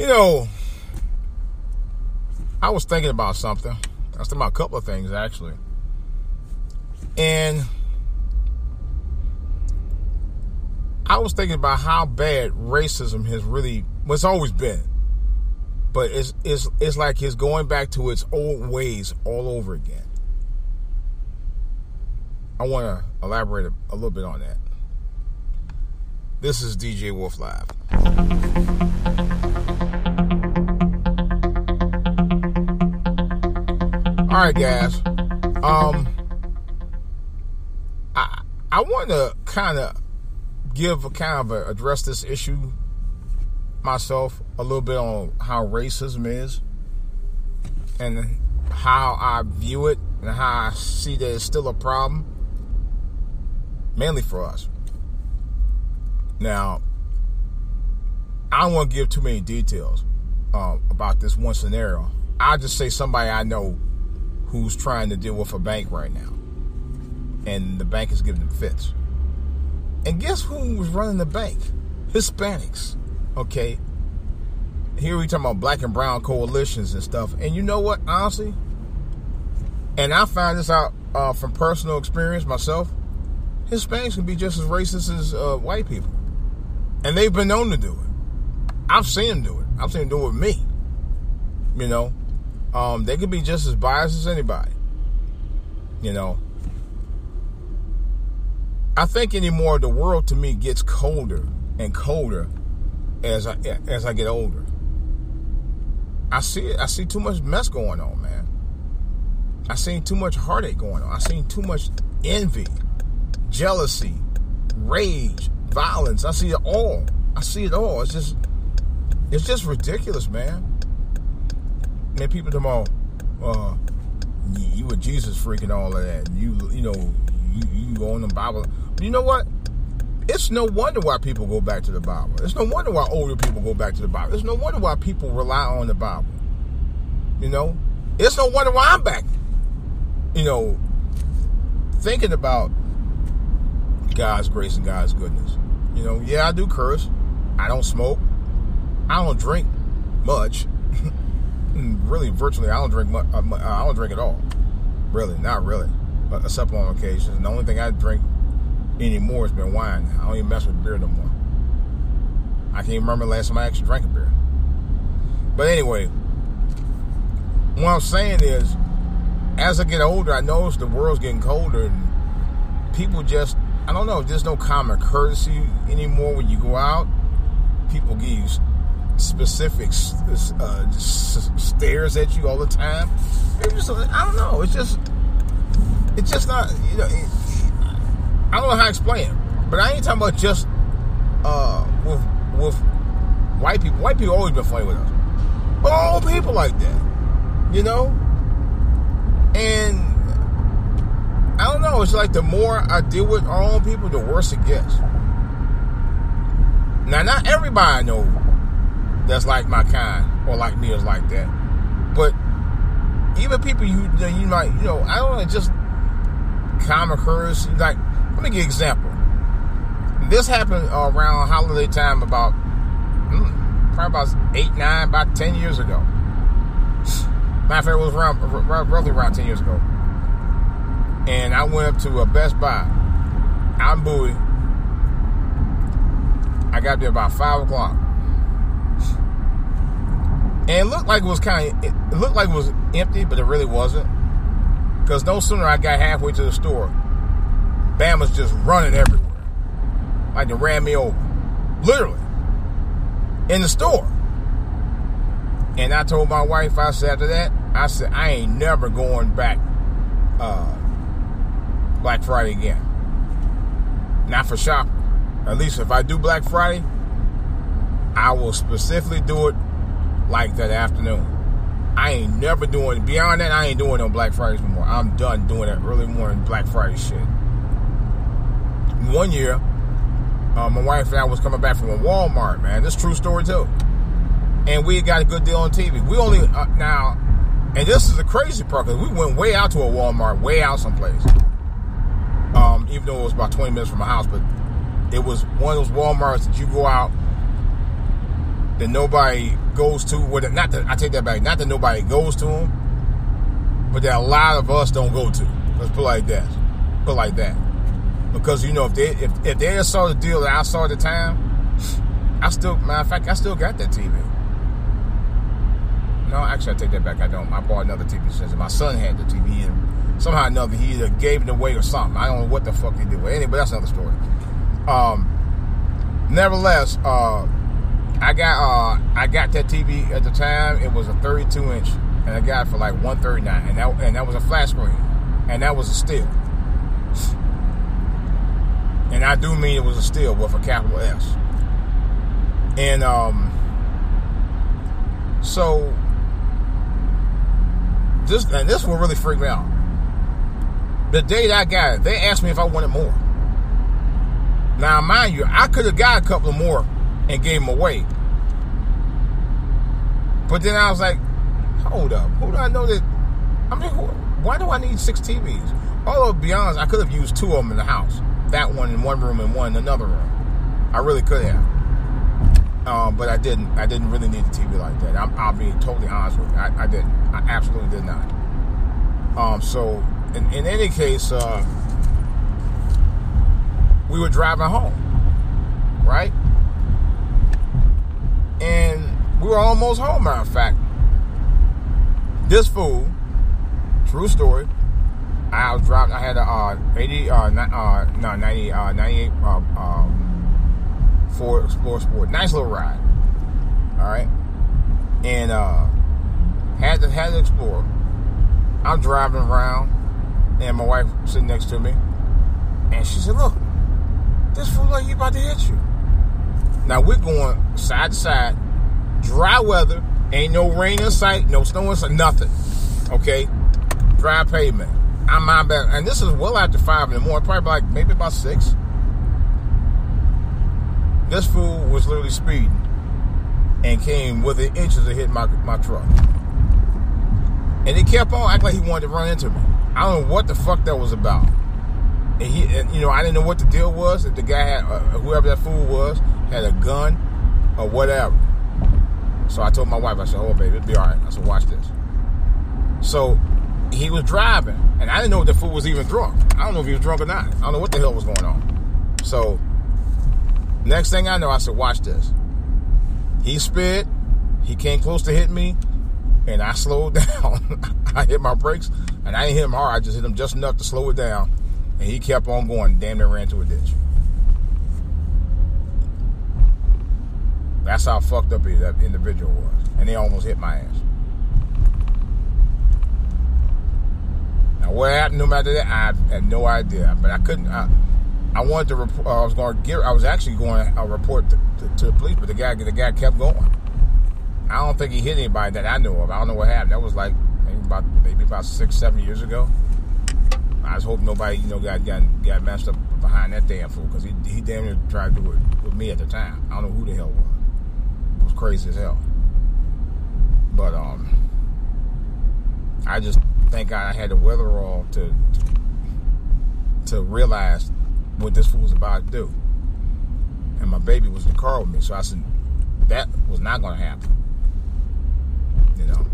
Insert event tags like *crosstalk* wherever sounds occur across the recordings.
You know, I was thinking about something. I was thinking about a couple of things actually. And I was thinking about how bad racism has really well, it's always been. But it's it's it's like it's going back to its old ways all over again. I want to elaborate a, a little bit on that. This is DJ Wolf Live. Right, guys. Um, I I want to kind of give a kind of a, address this issue myself a little bit on how racism is and how I view it and how I see that it's still a problem, mainly for us. Now, I don't want to give too many details um, about this one scenario. I'll just say somebody I know who's trying to deal with a bank right now, and the bank is giving them fits. And guess who was running the bank? Hispanics. Okay. Here we talking about black and brown coalitions and stuff. And you know what, honestly? And I found this out uh, from personal experience myself. Hispanics can be just as racist as uh, white people. And they've been known to do it. I've seen them do it. I've seen them do it with me. You know, um, they can be just as biased as anybody. You know, I think anymore the world to me gets colder and colder as I as I get older. I see it. I see too much mess going on, man. I seen too much heartache going on. I seen too much envy, jealousy, rage, violence. I see it all. I see it all. It's just it's just ridiculous, man. Man, people about uh you a Jesus freak and all of that. You you know, you you on the Bible. You know what? It's no wonder why people go back to the Bible. It's no wonder why older people go back to the Bible. It's no wonder why people rely on the Bible. You know, it's no wonder why I'm back. You know, thinking about God's grace and God's goodness. You know, yeah, I do curse. I don't smoke. I don't drink much. Really, virtually, I don't drink much. Uh, I don't drink at all. Really, not really. But except on occasions. And the only thing I drink anymore has been wine. I don't even mess with beer no more. I can't even remember the last time I actually drank a beer. But anyway, what I'm saying is, as I get older, I notice the world's getting colder and people just, I don't know, there's no common courtesy anymore when you go out. People give you specific uh, stares at you all the time. It's just, I don't know, it's just, it's just not, you know, it, I don't know how to explain it, but I ain't talking about just uh, with with white people. White people always been funny with us, but all people like that, you know. And I don't know. It's like the more I deal with own people, the worse it gets. Now, not everybody I know that's like my kind or like me is like that, but even people you you might you know I don't know just common courtesy like let me give you an example. This happened around holiday time about mm, probably about eight, nine, about ten years ago. Fact, it was around roughly around ten years ago. And I went up to a Best Buy I'm Bowie. I got there about five o'clock. And it looked like it was kind of, it looked like it was empty, but it really wasn't. Because no sooner I got halfway to the store, Bama's just running everywhere. Like they ran me over. Literally. In the store. And I told my wife, I said after that, I said, I ain't never going back uh, Black Friday again. Not for shopping. At least if I do Black Friday, I will specifically do it like that afternoon. I ain't never doing beyond that. I ain't doing no Black Fridays anymore. I'm done doing that early morning Black Friday shit one year, uh, my wife and I was coming back from a Walmart, man. This true story too. And we got a good deal on TV. We only uh, now, and this is the crazy part because we went way out to a Walmart, way out someplace. Um, even though it was about 20 minutes from my house, but it was one of those Walmarts that you go out that nobody goes to. Well, not that I take that back. Not that nobody goes to them, but that a lot of us don't go to. Let's put it like that. Put it like that. Because you know, if they if, if they saw the deal that I saw at the time, I still matter of fact, I still got that TV. No, actually, I take that back. I don't. I bought another TV since my son had the TV, and somehow or another he either gave it away or something. I don't know what the fuck he did. with But anyway, that's another story. Um, nevertheless, uh, I got uh, I got that TV at the time. It was a 32 inch, and I got for like 139, and that and that was a flat screen, and that was a steal. And I do mean it was a steal with a capital S. And um, so this and this will really freak me out. The day that I got it, they asked me if I wanted more. Now, mind you, I could have got a couple more and gave them away. But then I was like, hold up, who do I know that? I mean, who, why do I need six TVs? Although, to be honest, I could have used two of them in the house. That one in one room and one in another room. I really could have. Um, but I didn't. I didn't really need the TV like that. I'm, I'll be totally honest with you. I, I didn't. I absolutely did not. Um, so, in, in any case, uh, we were driving home, right? And we were almost home. Matter of fact, this fool, true story. I was driving. I had a uh, 80, uh, uh, no, 90, uh, 98 uh, um, Ford Explorer Sport. Nice little ride. All right, and uh, had the had the Explorer. I'm driving around, and my wife sitting next to me, and she said, "Look, this fool like he about to hit you." Now we're going side to side, dry weather, ain't no rain in sight, no snow in sight, nothing. Okay, dry pavement. I'm my back, and this is well after five in the morning, probably like maybe about six. This fool was literally speeding and came within inches of hitting my, my truck. And he kept on acting like he wanted to run into me. I don't know what the fuck that was about. And he, and, you know, I didn't know what the deal was. If the guy had, uh, whoever that fool was, had a gun or whatever. So I told my wife, I said, "Oh, baby, it'll be all right." I said, "Watch this." So he was driving, and I didn't know if the fool was even drunk. I don't know if he was drunk or not. I don't know what the hell was going on. So next thing I know, I said, "Watch this." He sped. He came close to hit me, and I slowed *laughs* down. I hit my brakes, and I didn't hit him hard. I just hit him just enough to slow it down, and he kept on going. Damn near ran into a ditch. That's how fucked up that individual was, and they almost hit my ass. Now, what happened? No matter that, I had no idea. But I couldn't. I, I wanted to. Report, I was going to give. I was actually going to uh, report to, to, to, the police, but the guy, the guy kept going. I don't think he hit anybody that I knew of. I don't know what happened. That was like maybe about maybe about six, seven years ago. I just hope nobody, you know, got got, got messed up behind that damn fool because he he damn near tried to do it with me at the time. I don't know who the hell was. It was crazy as hell. But um, I just thank God I had the wherewithal to, to to realize what this fool was about to do. And my baby was in the car with me, so I said that was not going to happen. You know.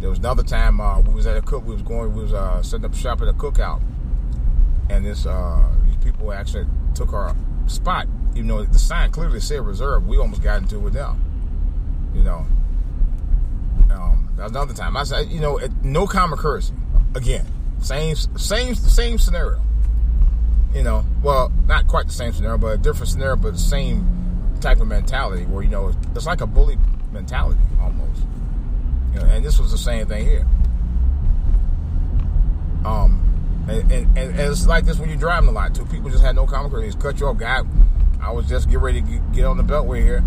There was another time uh, we was at a cook. We was going. We was uh, setting up shop at a cookout, and this uh, these people actually took our spot. Even though the sign clearly said reserve, we almost got into it with them. You know. Um, that was another time. I said, you know, no common courtesy. Again, same, same, same scenario. You know, well, not quite the same scenario, but a different scenario, but the same type of mentality where you know it's like a bully mentality almost. And this was the same thing here. Um, and, and, and, it's like this when you're driving a lot. Two people just had no common courtesy. Cut you off, guy. I was just getting ready to get on the beltway here,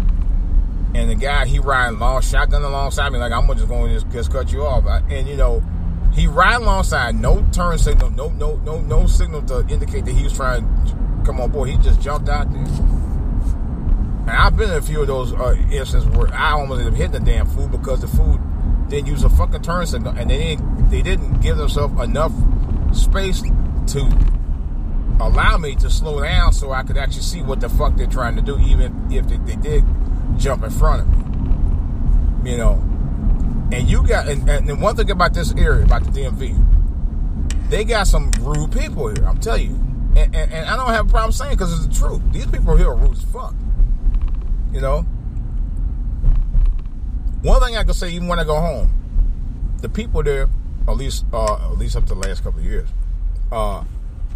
and the guy he riding long shotgun alongside me, like I'm just going to just, just cut you off. And you know, he riding alongside, no turn signal, no no no no signal to indicate that he was trying to come on board. He just jumped out there. And I've been in a few of those uh, instances where I almost ended up hitting the damn fool because the fool didn't use a fucking turn signal, and they didn't they didn't give themselves enough space to allow me to slow down so I could actually see what the fuck they're trying to do, even if they, they did jump in front of me. You know, and you got and, and one thing about this area, about the DMV, they got some rude people here. I'm telling you, and, and, and I don't have a problem saying because it's the truth. These people here are rude as fuck. You know. One thing I can say, even when I go home, the people there, at least uh, at least up to the last couple of years, uh,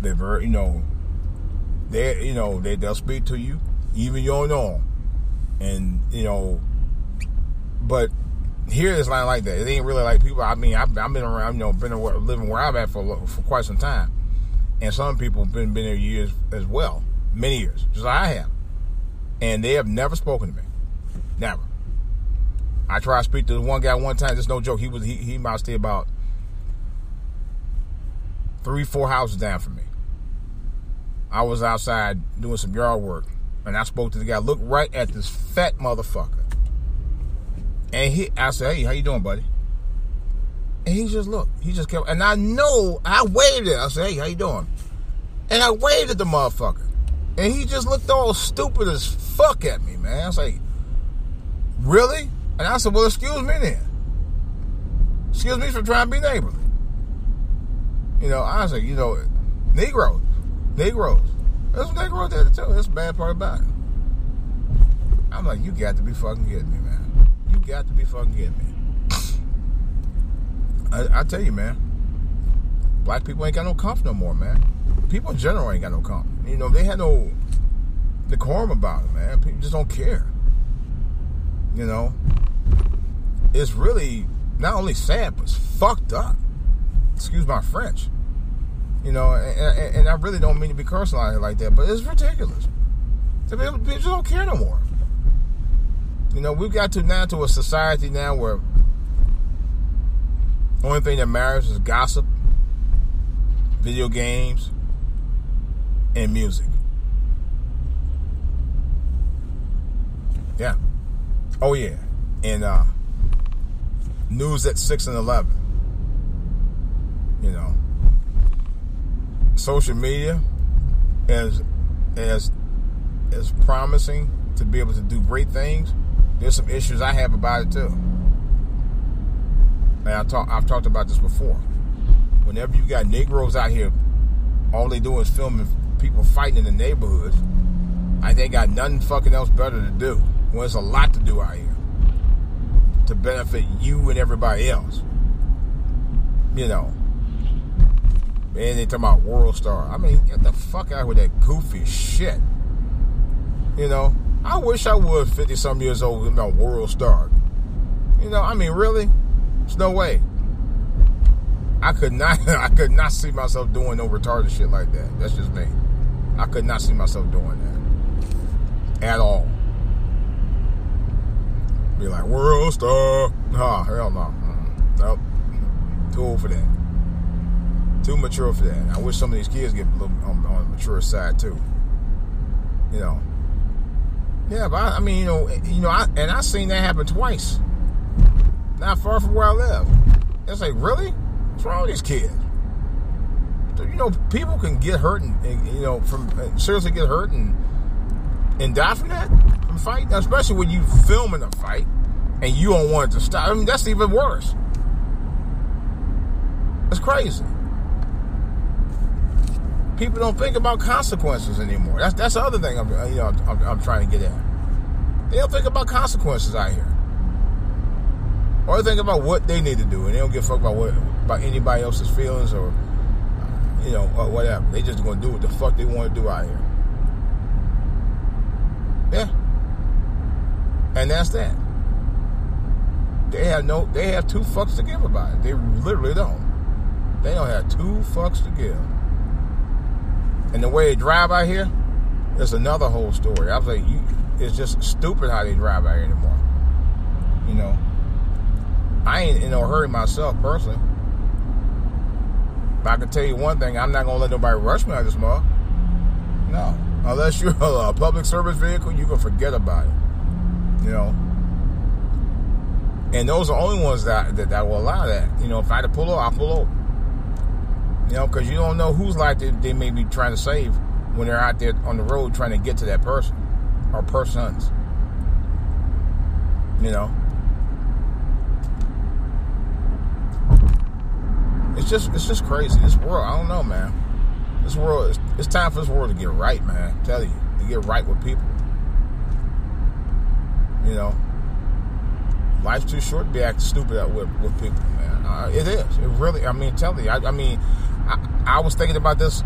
they're very, you know, they, you know, they they'll speak to you, even you don't know and you know, but here it's not like that. It ain't really like people. I mean, I've, I've been around, you know, been living where I'm at for for quite some time, and some people have been been there years as well, many years, just like I have, and they have never spoken to me, never. I tried to speak to the one guy one time. Just no joke. He was he he might stay about three four houses down from me. I was outside doing some yard work, and I spoke to the guy. Look right at this fat motherfucker, and he. I said, "Hey, how you doing, buddy?" And he just looked. He just kept. And I know I waved it. I said, "Hey, how you doing?" And I waved at the motherfucker, and he just looked all stupid as fuck at me, man. I was like, "Really?" And I said, well, excuse me then. Excuse me for trying to be neighborly. You know, I said, you know, Negroes, Negroes. There's Negroes there too. That's the bad part about it. I'm like, you got to be fucking kidding me, man. You got to be fucking kidding me. I, I tell you, man, black people ain't got no comfort no more, man. People in general ain't got no comfort. You know, they had no decorum about it, man. People just don't care. You know, it's really not only sad, but it's fucked up. Excuse my French. You know, and, and I really don't mean to be cursing like that, but it's ridiculous. People just don't care no more. You know, we've got to now to a society now where the only thing that matters is gossip, video games, and music. Yeah. Oh yeah. And uh news at 6 and 11. You know, social media as as as promising to be able to do great things. There's some issues I have about it too. And I talk, I've talked about this before. Whenever you got Negroes out here, all they do is filming people fighting in the neighborhoods. I think got nothing fucking else better to do. Well, there's a lot to do out here to benefit you and everybody else. You know. And they talking about World Star. I mean, get the fuck out with that goofy shit. You know, I wish I was 50 some years old and about World Star. You know, I mean, really? There's no way. I could not *laughs* I could not see myself doing no retarded shit like that. That's just me. I could not see myself doing that. At all be like world star. Nah, hell no. Nope. Too old for that. Too mature for that. I wish some of these kids get a little on, on the mature side too. You know. Yeah, but I, I mean, you know, eh, you know, I, and I seen that happen twice. Not far from where I live. It's like, really? What's wrong with these kids? You know, people can get hurt and, and you know, from seriously get hurt and and die from that fight, especially when you filming a fight and you don't want it to stop. I mean, that's even worse. It's crazy. People don't think about consequences anymore. That's that's the other thing I'm you know I'm, I'm trying to get at. They don't think about consequences out here, or they think about what they need to do, and they don't give a fuck about what about anybody else's feelings or you know or whatever. They just to do what the fuck they want to do out here. Yeah. And that's that. They have no they have two fucks to give about it. They literally don't. They don't have two fucks to give. And the way they drive out here, it's another whole story. I was like, you it's just stupid how they drive out here anymore. You know. I ain't in no hurry myself personally. But I can tell you one thing, I'm not gonna let nobody rush me out of this mug. No. Unless you're *laughs* a public service vehicle, you can forget about it. You know. And those are the only ones that, that, that will allow that. You know, if I had to pull over, I'll pull over. You know, because you don't know whose life they, they may be trying to save when they're out there on the road trying to get to that person or persons. You know? It's just it's just crazy. This world, I don't know, man. This world, it's, time for this world to get right, man. I tell you, to get right with people. You know, life's too short to be acting stupid with, with people, man. Uh, it is. It really. I mean, tell you. I, I mean, I, I, was thinking about this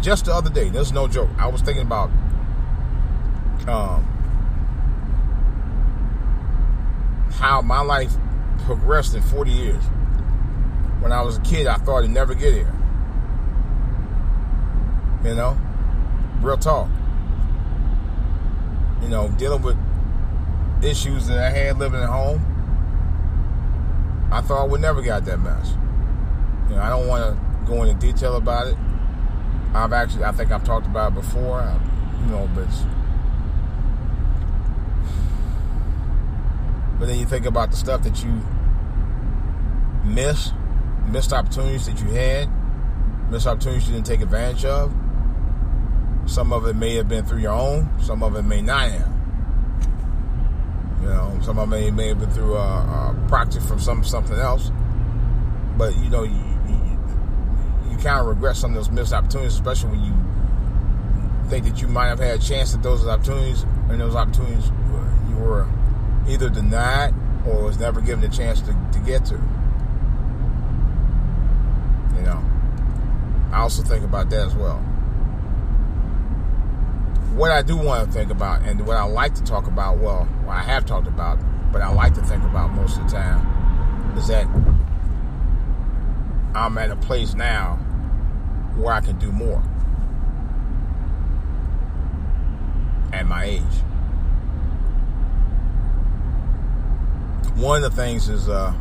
just the other day. This is no joke. I was thinking about um, how my life progressed in 40 years. When I was a kid, I thought I'd never get here. You know, real talk. You know, dealing with issues that I had living at home, I thought I would never get that mess. You know, I don't want to go into detail about it. I've actually, I think I've talked about it before. I, you know, but but then you think about the stuff that you miss, missed opportunities that you had, missed opportunities you didn't take advantage of. Some of it may have been through your own, some of it may not have. Know, some of them may, may have been through a, a proxy from some something else. But you know, you, you, you kind of regret some of those missed opportunities, especially when you think that you might have had a chance at those opportunities, and those opportunities you were either denied or was never given a chance to, to get to. You know, I also think about that as well what I do want to think about and what I like to talk about, well, what I have talked about, but I like to think about most of the time, is that I'm at a place now where I can do more at my age. One of the things is uh,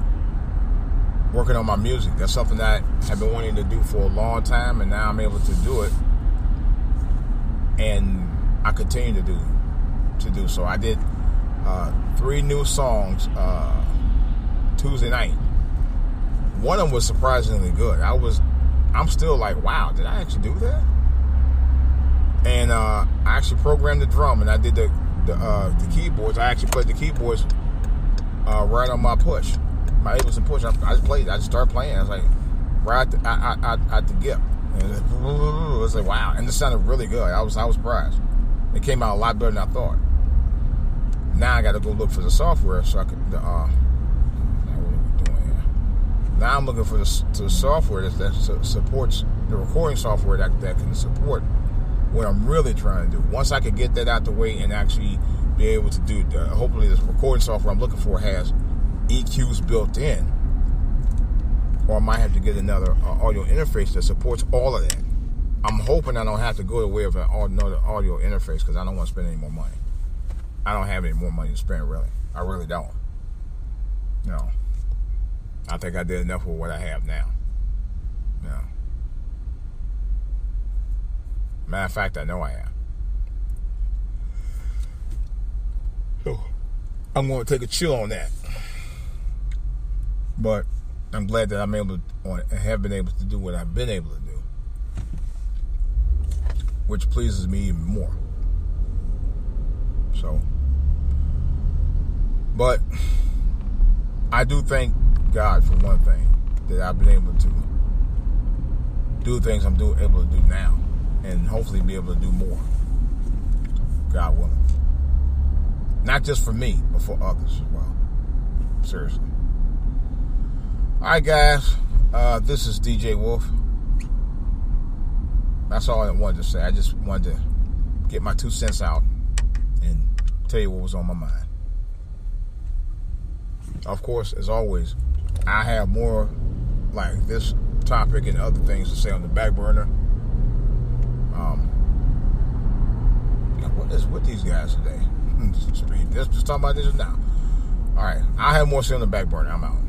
working on my music. That's something that I have been wanting to do for a long time, and now I'm able to do it. And I continue to do to do so. I did uh, three new songs uh, Tuesday night. One of them was surprisingly good. I was, I'm still like, wow, did I actually do that? And uh, I actually programmed the drum and I did the the, uh, the keyboards. I actually played the keyboards uh, right on my push, my Ableton push. I, I, just played. I just started playing. I was like, right at the, I, I, at the gip. It was like, wow, and it sounded really good. I was I was surprised. It came out a lot better than I thought. Now I got to go look for the software so I could. Uh, now I'm looking for the, the software that, that, supports the recording software that, that can support what I'm really trying to do. Once I can get that out the way and actually be able to do, uh, hopefully, this recording software I'm looking for has EQs built in, or I might have to get another uh, audio interface that supports all of that. I'm hoping I don't have to go the way of an another audio interface because I don't want to spend any more money. I don't have any more money to spend, really. I really don't. You know, I think I did enough with what I have now. You know. Matter of fact, I know I am. So, I'm going to take a chill on that. But I'm glad that I'm able to, have been able to do what I've been able to do which pleases me even more. So, but I do thank God for one thing that I've been able to do things I'm do, able to do now, and hopefully be able to do more. God willing. Not just for me, but for others as well. Seriously. All right, guys. Uh, this is DJ Wolf. That's all I wanted to say. I just wanted to get my two cents out and tell you what was on my mind. Of course, as always, I have more like this topic and other things to say on the back burner. Um, what is with these guys today? *laughs* Let's just talk about this now. All right, I have more to say on the back burner. I'm out.